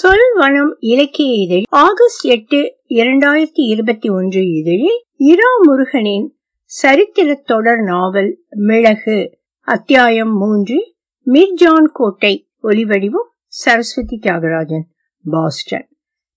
சொல் வனம் இலக்கிய இதழ் ஆகஸ்ட் எட்டு இரண்டாயிரத்தி இருபத்தி ஒன்று இதழில் இரா முருகனின் சரித்திர தொடர் நாவல் மிளகு. அத்தியாயம் மூன்று மிர்ஜான் கோட்டை ஒலிவடிவும் சரஸ்வதி தியாகராஜன் பாஸ்டன்.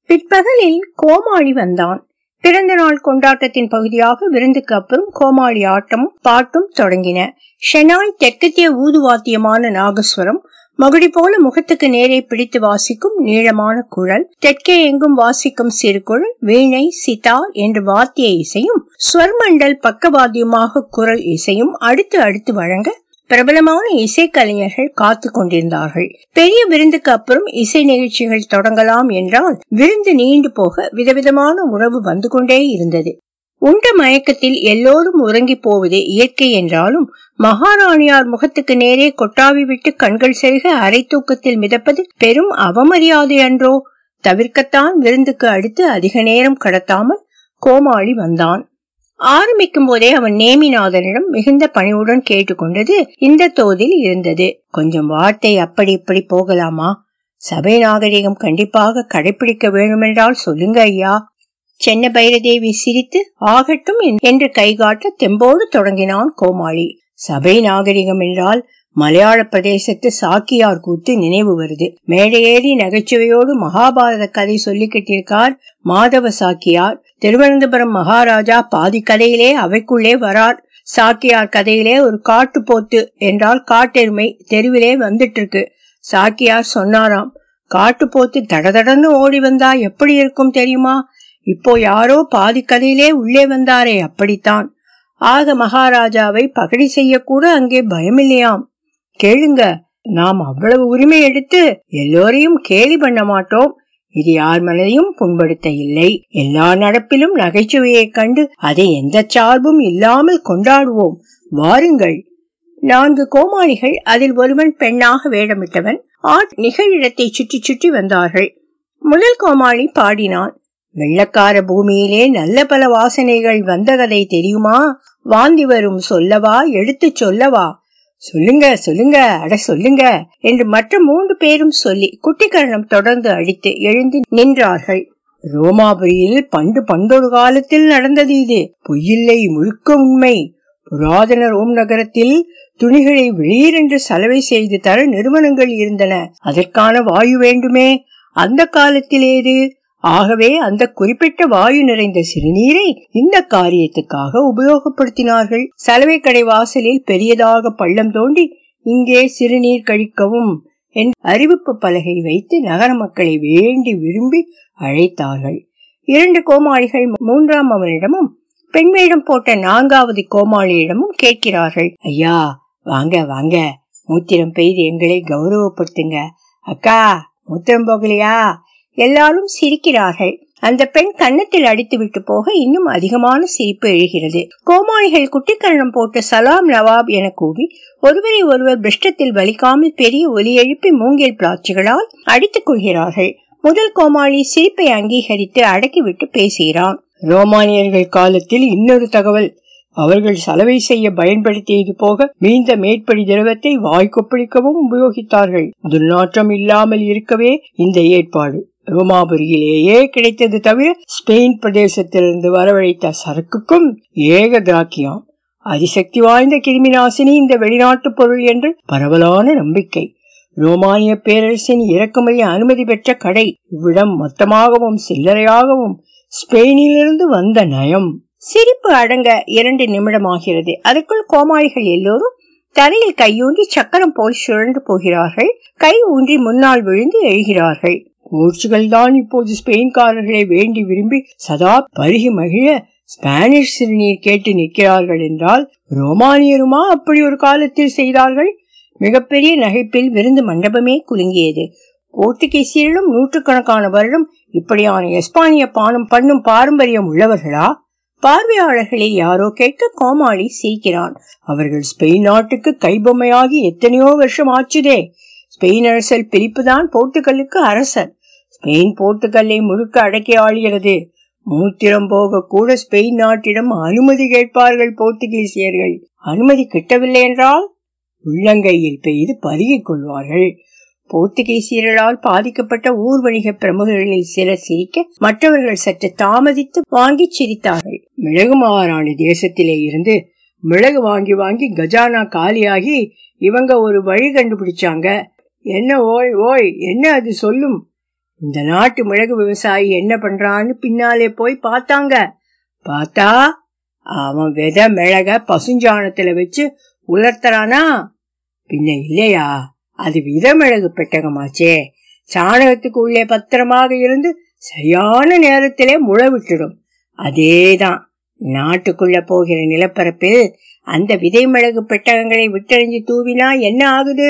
பிற்பகலில் கோமாளி வந்தான். பிறந்த நாள் கொண்டாட்டத்தின் பகுதியாக விருந்துக்கு அப்புறம் கோமாளி ஆட்டமும் பாட்டும் தொடங்கின. ஷெனாய் தெற்கத்திய ஊதுவாத்தியமான நாகஸ்வரம் மகுடி போல முகத்துக்கு நேரே பிடித்து வாசிக்கும் நீளமான குழல் தெற்கே எங்கும் வாசிக்கும் சிறு குழல் வீணை சிதார் என்று வாத்திய இசையும் ஸ்வர்மண்டல் பக்கவாத்தியமாக குரல் இசையும் அடுத்து அடுத்து வழங்க பிரபலமான இசைக்கலைஞர்கள் காத்து கொண்டிருந்தார்கள். பெரிய விருந்துக்கு அப்புறம் இசை நிகழ்ச்சிகள் தொடங்கலாம் என்றால் விருந்து நீண்டு போக விதவிதமான உணவு வந்து கொண்டே இருந்தது. உண்ட மயக்கத்தில் எல்லோரும் உறங்கி போவது இயற்கை என்றாலும் மகாராணியார் முகத்துக்கு நேரே கொட்டாவி விட்டு கண்கள் செருக அரை தூக்கத்தில் மிதப்பது பெரும் அவமரியாதை அன்றோ? தவிர்க்கத்தான் விருந்துக்கு அடுத்து அதிக நேரம் கடத்தாமல் கோமாளி வந்தான். ஆரம்பிக்கும் போதே அவன் நேமிநாதனிடம் மிகுந்த பணிவுடன் கேட்டுக்கொண்டது இந்த தோதில் இருந்தது. கொஞ்சம் வார்த்தை அப்படி இப்படி போகலாமா? சபை நாகரிகம் கண்டிப்பாக கடைபிடிக்க வேண்டுமென்றால் சொல்லுங்க ஐயா. சென்ன பைரதேவி சிரித்து ஆகட்டும் என்று கைகாட்ட தெம்போடு தொடங்கினான் கோமாளி. சபை நாகரிகம் என்றால் மலையாள பிரதேசத்து சாக்கியார் கூத்து நினைவு வருது. மேடையேறி நகைச்சுவையோடு மகாபாரத கதை சொல்லிக்கிட்டிருக்கார் மாதவ சாக்கியார். திருவனந்தபுரம் மகாராஜா பாதி கதையிலே அவைக்குள்ளே வரார். சாக்கியார் கதையிலே ஒரு காட்டு போத்து என்றால் காட்டெருமை தெருவிலே வந்துட்டு இருக்கு சாக்கியார் சொன்னாராம் காட்டு போத்து தடதடன்னு ஓடி வந்தா எப்படி இருக்கும் தெரியுமா? இப்போ யாரோ பாதிக்கதையிலே உள்ளே வந்தாரே அப்படித்தான். ஆக மகாராஜாவை பகடி செய்யக்கூட அங்கே பயமில்லையாம். கேளுங்க நாம் அவ்வளவு உரிமை எடுத்து எல்லோரையும் கேலி பண்ண மாட்டோம். இது யார் மனதையும் புண்படுத்த இல்லை. எல்லா நடப்பிலும் நகைச்சுவையைக் கண்டு அதை எந்த சார்பும் இல்லாமல் கொண்டாடுவோம். வாருங்கள். நான்கு கோமாளிகள் அதில் ஒருவன் பெண்ணாக வேடமிட்டவன் ஆட் நிகழிடத்தை சுற்றி சுற்றி வந்தார்கள். முதல் கோமாளி பாடினான் வெள்ளக்கார பூமியிலே நல்ல பல வாசனைகள் வந்த கதை தெரியுமா? வாந்தி வரும் சொல்லவா? எடுத்து சொல்லவா? சொல்லுங்க சொல்லுங்க அட சொல்லுங்க என்று மற்ற மூன்று பேரும் சொல்லி குட்டிக்கரணம் தொடர்ந்து அடித்து எழுந்து நின்றார்கள். ரோமாபுரியில் பண்டு பண்டொரு காலத்தில் நடந்தது இது. பொய்யில்லை முழுக்க உண்மை. புராதன ரோம் நகரத்தில் துணிகளை வெளியிரென்று சலவை செய்து தர நிறுவனங்கள் இருந்தன. அதற்கான வாயு வேண்டுமே. அந்த காலத்திலேது ஆகவே அந்த குறிப்பிட்ட வாயு நிறைந்த சிறுநீரை இந்த காரியத்துக்காக உபயோகப்படுத்தினார்கள். சலவை கடை வாசலில் பெரியதாக பள்ளம் தோண்டி இங்கே சிறுநீர் கழிக்கவும் என் அறிவிப்பு பலகை வைத்து நகர மக்களை வேண்டி விரும்பி அழைத்தார்கள். இரண்டு கோமாளிகள் மூன்றாம் அவனிடமும் பெண்மையிடம் போட்ட நான்காவது கோமாளியிடமும் கேட்கிறார்கள். ஐயா வாங்க வாங்க. மூத்திரம் பெய்து எங்களை கௌரவப்படுத்துங்க. அக்கா மூத்திரம் போகலையா? எல்லாரும் சிரிக்கிறார்கள். அந்த பெண் கன்னத்தில் அடித்துவிட்டு போக இன்னும் அதிகமான சிரிப்பு எழுகிறது. கோமாளிகள் குட்டிக்கரணம் போட்டு சலாம் நவாப் என கூவி ஒருவரை ஒருவர் பிருஷ்டத்தில் வலிக்காமல் பெரிய ஒலி எழுப்பி மூங்கில் பிளாட்சிகளால் அடித்துக் கொள்கிறார்கள். முதல் கோமாளி சிரிப்பை அங்கீகரித்து அடக்கிவிட்டு பேசுகிறான். ரோமானியர்கள் காலத்தில் இன்னொரு தகவல். அவர்கள் சலவை செய்ய பயன்படுத்தியது போக மீந்த மேற்படி திரவத்தை வாய்க்கொப்பளிக்கவும் உபயோகித்தார்கள். துர்நாற்றம் இல்லாமல் இருக்கவே இந்த ஏற்பாடு. ரோமாபுரியிலேயே கிடைத்தது தவிர ஸ்பெயின் பிரதேசத்திலிருந்து வரவழைத்த சரக்குக்கும் ஏக திராக்கியம். அதிசக்தி வாய்ந்த கிருமி நாசினி இந்த வெளிநாட்டு பொருள் என்று பரவலான நம்பிக்கை. ரோமானிய பேரரசின் இறக்குமதி அனுமதி பெற்ற கடை இவ்விடம் மொத்தமாகவும் சில்லறையாகவும் ஸ்பெயினிலிருந்து வந்த நயம். சிரிப்பு அடங்க இரண்டு நிமிடம் ஆகிறது அதற்குள் கோமாளிகள் எல்லோரும் தரையில் கையூன்றி சக்கரம் போல் சுழன்று போகிறார்கள். கை ஊன்றி முன்னால் விழுந்து எழுகிறார்கள். போர்ச்சுகல் தான் இப்போது ஸ்பெயின்காரர்களை வேண்டி விரும்பி சதா பருகி மகிழ ஸ்பானிஷ் சிறுநீர் கேட்டு நிற்கிறார்கள் என்றால் ரோமானியருமா அப்படி ஒரு காலத்தில் செய்தார்கள்? மிகப்பெரிய நகைப்பில் விருந்து மண்டபமே குலுங்கியது. போர்த்துகீசியரிலும் நூற்றுக்கணக்கான வருடம் இப்படியான எஸ்பானிய பானம் பண்ணும் பாரம்பரியம் உள்ளவர்களா? பார்வையாளர்களை யாரோ கேட்க கோமாளி சிரிக்கிறான். அவர்கள் ஸ்பெயின் நாட்டுக்கு கைபொம்மையாகி எத்தனையோ வருஷம் ஆச்சுதே. ஸ்பெயின் அரசல் பிரிப்புதான் போர்த்துகலுக்கு அரசர். ஸ்பெயின் போர்த்துகல்லை முழுக்க அடக்கி ஆளுகிறது. மூத்திரம் போக கூட ஸ்பெயின் நாட்டிடம் அனுமதி கேட்பார்கள் போர்த்துகீசியர்கள். அனுமதி கிட்டவில்லை என்றால்? உள்ளங்கையில் பெய்து பருகிக் கொள்வார்கள். போர்த்துகீசியர்களால் பாதிக்கப்பட்ட ஊர் வணிக பிரமுகர்களில் சிலர் சிரிக்க மற்றவர்கள் சற்று தாமதித்து வாங்கி சிரித்தார்கள். மிளகு மாறான தேசத்திலே இருந்து மிளகு வாங்கி வாங்கி கஜானா காலியாகி இவங்க ஒரு வழி கண்டுபிடிச்சாங்க. என்ன ஓய் ஓய் என்ன அது சொல்லும்? இந்த நாட்டு மிளகு விவசாயி என்ன பண்றான்னு பின்னாலே போய் பார்த்தாங்க. பார்த்தா அவன் வித மிளக பசுஞ்சாணத்துல வச்சு உலர்த்தறானா? பின்ன இல்லையா அது விதமிளகு பெட்டகமாச்சே. சாணகத்துக்கு உள்ளே பத்திரமாக இருந்து சரியான நேரத்திலே முள விட்டுடும் அதேதான் நாட்டுக்குள்ள போகிற நிலப்பரப்பில் அந்த விதை மிளகு பெட்டகங்களை விட்டறிஞ்சு தூவினா என்ன ஆகுது?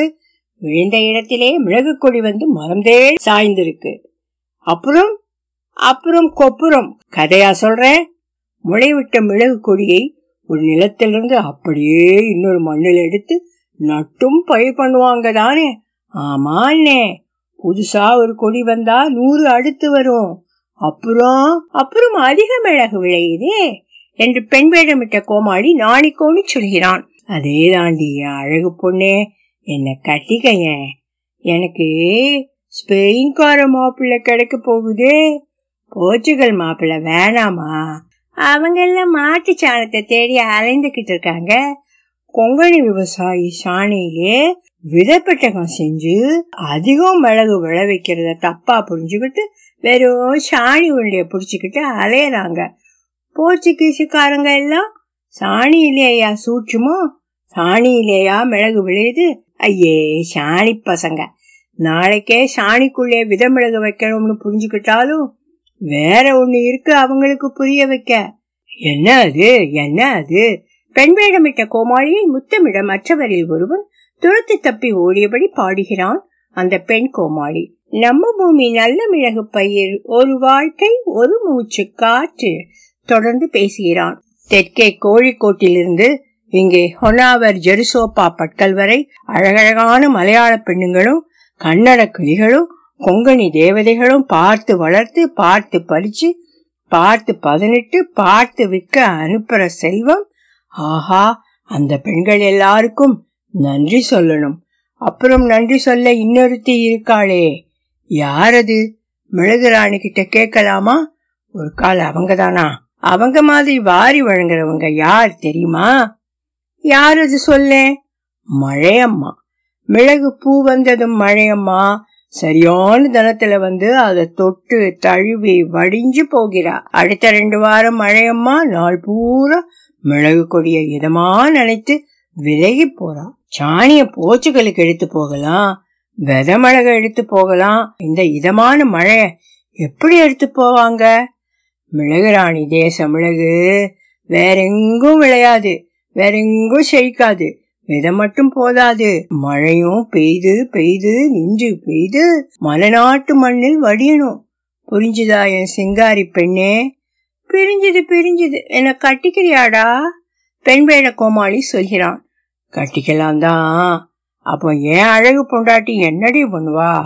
விழுந்த இடத்திலே மிளகு கொடி வந்து மறந்தே சாய்ந்திருக்கு. அப்புறம் அப்புறம் கொப்புறம். கதையா சொல்றேன் முளைவிட்ட மிளகு கொடியை ஒரு நிலத்திலிருந்து அப்படியே இன்னொரு மண்ணில் எடுத்து நட்டும் பயிர் பண்ணுவாங்க தானே? ஆமாண்ணே. புதுசா ஒரு கொடி வந்தா நூறு அடுத்து வரும். அப்புறம் அப்புறம் அதிக மிளகு விளையுதே என்று பெண் வேடமிட்ட கோமாளி நாணிக்கோன்னு சொல்கிறான். அதே தாண்டி அழகு பொண்ணே. என்ன கட்டிக்கைய? எனக்கு ஸ்பெயின்கார மாப்பிள்ளை கிடைக்க போகுதே. போர்ச்சுகல் மாப்பிள்ளை வேணாமா? அவங்க எல்லாம் மாட்டு சாணத்தை தேடி அலைந்துகிட்டு இருக்காங்க. கொங்கணி விவசாயி சாணியிலே விதைப்பட்டகம் செஞ்சு அதிகம் மிளகு விளைவிக்கிறத தப்பா புரிஞ்சுக்கிட்டு வெறும் சாணி உருளைய புடிச்சுக்கிட்டு அலையறாங்க. போர்ச்சுகீசுக்காரங்க எல்லாம் சாணியிலேயா சூட்சுமோ? சாணியிலேயா மிளகு விளையுது? ஐயே சாணி பசங்க. நாளைக்கே சாணிக்குள்ளே விதமிழக வைக்கணும்னு புரிஞ்சுக்கிட்டாலும் வேற ஒண்ணு இருக்கு அவங்களுக்கு புரிய வைக்க. என்ன அது? என்ன அது? பெண் வேடமிட்ட கோமாளியை முத்தமிட மற்றவரில் ஒருவன் துரத்து தப்பி ஓடியபடி பாடுகிறான் அந்த பெண் கோமாளி. நம்ம பூமி நல்ல மிளகு பயிர் ஒரு வாழ்க்கை ஒரு மூச்சு காற்று தொடர்ந்து பேசுகிறான். தெற்கே கோழிக்கோட்டிலிருந்து இங்கே ஹொனாவர் ஜெருசோப்பா பட்கல் வரை அழகழகான மலையாள பெண்ணுங்களும் கன்னட கிளிகளும் கொங்கணி தேவதைகளும் பார்த்து வளர்த்து பார்த்து பறிச்சு பார்த்து பதினெட்டு பார்த்து விற்க அனுப்புற செல்வம். ஆஹா அந்த பெண்கள் எல்லாருக்கும் நன்றி சொல்லணும். அப்புறம் நன்றி சொல்ல இன்னொருத்தி இருக்காளே. யாரது? மிளகு ராணி கிட்ட கேட்கலாமா? ஒரு கால் அவங்க தானா அவங்க மாதிரி வாரி வழங்குறவங்க யார் தெரியுமா? யார் அது சொல்ல? மழையம்மா. மிளகு பூ வந்ததும் மழையம்மா. சரியான தனத்துல வந்து அதை தொட்டு தழுவி வடிஞ்சு போகிறா. அடுத்த ரெண்டு வாரம் மழையம்மா. நாள் பூரா மிளகு கொடிய இதமா நினைத்து விலகி போறா. சாணிய போச்சுகளுக்கு எடுத்து போகலாம். வித மிளகு எடுத்து போகலாம். இந்த இதமான மழைய எப்படி எடுத்து போவாங்க? மிளகு ராணி தேச மிளகு வேற எங்கும் விளையாது. வேற எங்கும் செழிக்காது. விதை மட்டும் போதாது. மழையும் பெய்து பெய்து நின்று பெய்து மலைநாட்டு மண்ணில் வடியணும். புரிஞ்சுதா என் சிங்காரி பெண்ணே? பிரிஞ்சுது பிரிஞ்சுது. என்ன கட்டிக்கிறியாடா? பெண் வேட கோமாளி சொல்கிறான். கட்டிக்கலாம் தான். அப்போ ஏன் அழகு பொண்டாட்டி என்னடி பண்ணுவா?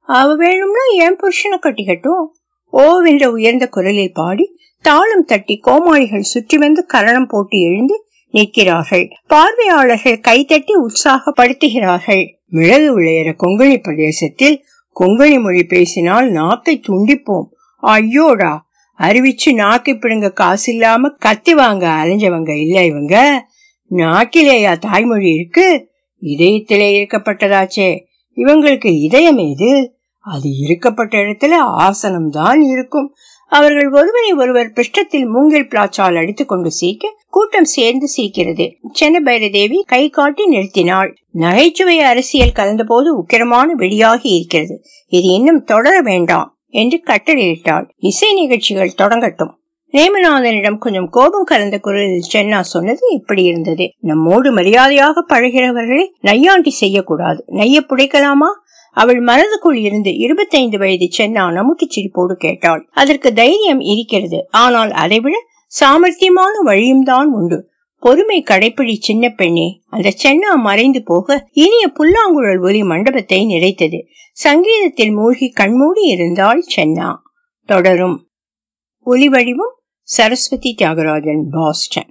அவ வேணும்னா என் புருஷனை கட்டிக்கட்டும். ஓவென்ற உயர்ந்த குரலில் பாடி தாளம் தட்டி கோமாளிகள் சுற்றி வந்து கரணம் போட்டு எழுந்து நிற்கிறார்கள். பார்வையாளர்கள் கைதட்டி உற்சாகப்படுத்துகிறார்கள். மிளகு விளையிற கொங்கணி பிரதேசத்தில் கொங்கணி மொழி பேசினால் நாக்கை துண்டிப்போம். ஐயோடா அறிவிச்சு நாக்கை பிடுங்க காசு இல்லாம கத்தி வாங்க அலைஞ்சவங்க இல்ல இவங்க? நாக்கிலேயா தாய்மொழி இருக்கு? இதயத்திலே இருக்கப்பட்டதாச்சே. இவங்களுக்கு இதயம் எது? அது இருக்கப்பட்ட இடத்துல ஆசனம் தான் இருக்கும். அவர்கள் ஒருவரை ஒருவர் பிருஷ்டத்தில் மூங்கில் பிளாச்சால் அடித்துக் கொண்டு சிரிக்க கூட்டம் சேர்ந்து சீக்கிறது. சென்னபைர தேவி கை காட்டி நிறுத்தினாள். நகைச்சுவை அரசியல் கலந்தபோது உக்கிரமான வெடியாகி இருக்கிறது. இது இன்னும் தொடர வேண்டாம் என்று கட்டளையிட்டாள். இசை நிகழ்ச்சிகள் தொடங்கட்டும். நேமநாதனிடம் கொஞ்சம் கோபம் கலந்த குரலில் சென்னா சொன்னது இப்படி இருந்தது. நம்மோடு மரியாதையாக பழகிறவர்களை நையாண்டி செய்யக்கூடாது. நைய புடைக்கலாமா? அவள் மனதுக்குள் இருந்து இருபத்தைந்து வயது சென்னா நமக்கு சிரிப்போடு கேட்டாள். அதற்கு தைரியம் இருக்கிறது. ஆனால் அதைவிட சாமர்த்தியமான வழியும் தான் உண்டு. பொறுமை கடைப்பிடி சின்ன பெண்ணே. அந்த சென்னா மறைந்து போக இனிய புல்லாங்குழல் ஒலி மண்டபத்தை நிறைத்தது. சங்கீதத்தில் மூழ்கி கண்மூடி இருந்தாள் சென்னா. தொடரும். ஒலி வடிவம் சரஸ்வதி தியாகராஜன் பாஸ்டன்.